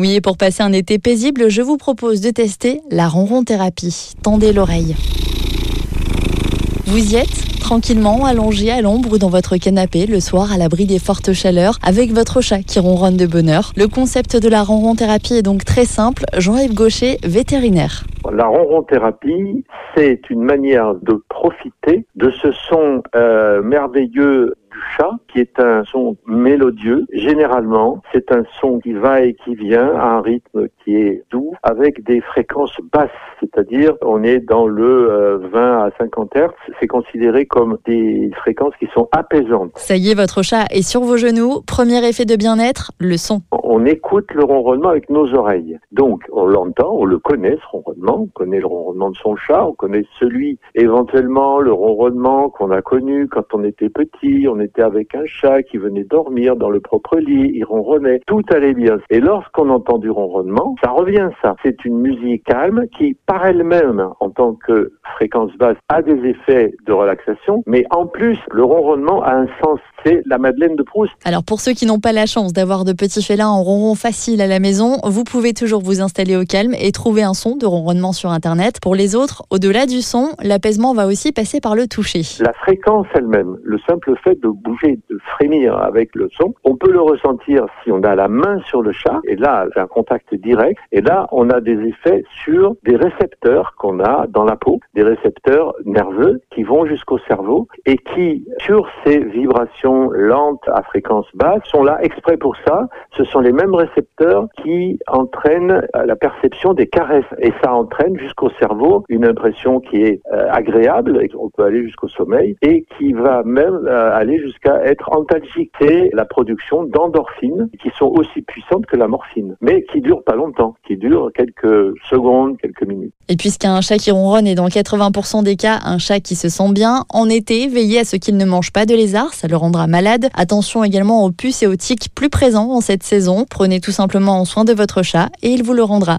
Oui, et pour passer un été paisible, je vous propose de tester la ronron thérapie. Tendez l'oreille. Vous y êtes tranquillement allongé à l'ombre dans votre canapé le soir à l'abri des fortes chaleurs avec votre chat qui ronronne de bonheur. Le concept de la ronron thérapie est donc très simple. Jean-Yves Gaucher, vétérinaire. La ronron thérapie, c'est une manière de profiter de ce son euh, merveilleux chat, qui est un son mélodieux. Généralement, c'est un son qui va et qui vient à un rythme qui est doux, avec des fréquences basses, c'est-à-dire on est dans le 20 euh, à 50 Hz. C'est considéré comme des fréquences qui sont apaisantes. Ça y est, votre chat est sur vos genoux. Premier effet de bien-être, le son. On écoute le ronronnement avec nos oreilles. Donc, on l'entend, on le connaît, ce ronronnement. On connaît le ronronnement de son chat, on connaît celui, éventuellement, le ronronnement qu'on a connu quand on était petit, on était avec un chat qui venait dormir dans le propre lit, il ronronnait, tout allait bien. Et lorsqu'on entend du ronronnement, ça revient ça. C'est une musique calme qui, par elle-même, en tant que fréquence basse, a des effets de relaxation, mais en plus, le ronronnement a un sens. C'est la Madeleine de Proust. Alors pour ceux qui n'ont pas la chance d'avoir de petits félins ronron facile à la maison, vous pouvez toujours vous installer au calme et trouver un son de ronronnement sur Internet. Pour les autres, au-delà du son, l'apaisement va aussi passer par le toucher. La fréquence elle-même, le simple fait de bouger, de frémir avec le son, on peut le ressentir si on a la main sur le chat, et là, c'est un contact direct, et là, on a des effets sur des récepteurs qu'on a dans la peau, des récepteurs nerveux qui vont jusqu'au cerveau et qui, sur ces vibrations lentes à fréquence basse, sont là exprès pour ça. Ce sont les mêmes récepteurs qui entraînent la perception des caresses, et ça entraîne jusqu'au cerveau une impression qui est euh, agréable, on peut aller jusqu'au sommeil, et qui va même euh, aller jusqu'à être antalgique. La production d'endorphines qui sont aussi puissantes que la morphine, mais qui durent pas longtemps, qui durent quelques secondes, quelques minutes. Et puisqu'un chat qui ronronne est dans 80% des cas un chat qui se sent bien, en été, veillez à ce qu'il ne mange pas de lézard, ça le rendra malade. Attention également aux puces et aux tiques plus présents en cette saison. Prenez tout simplement soin de votre chat et il vous le rendra.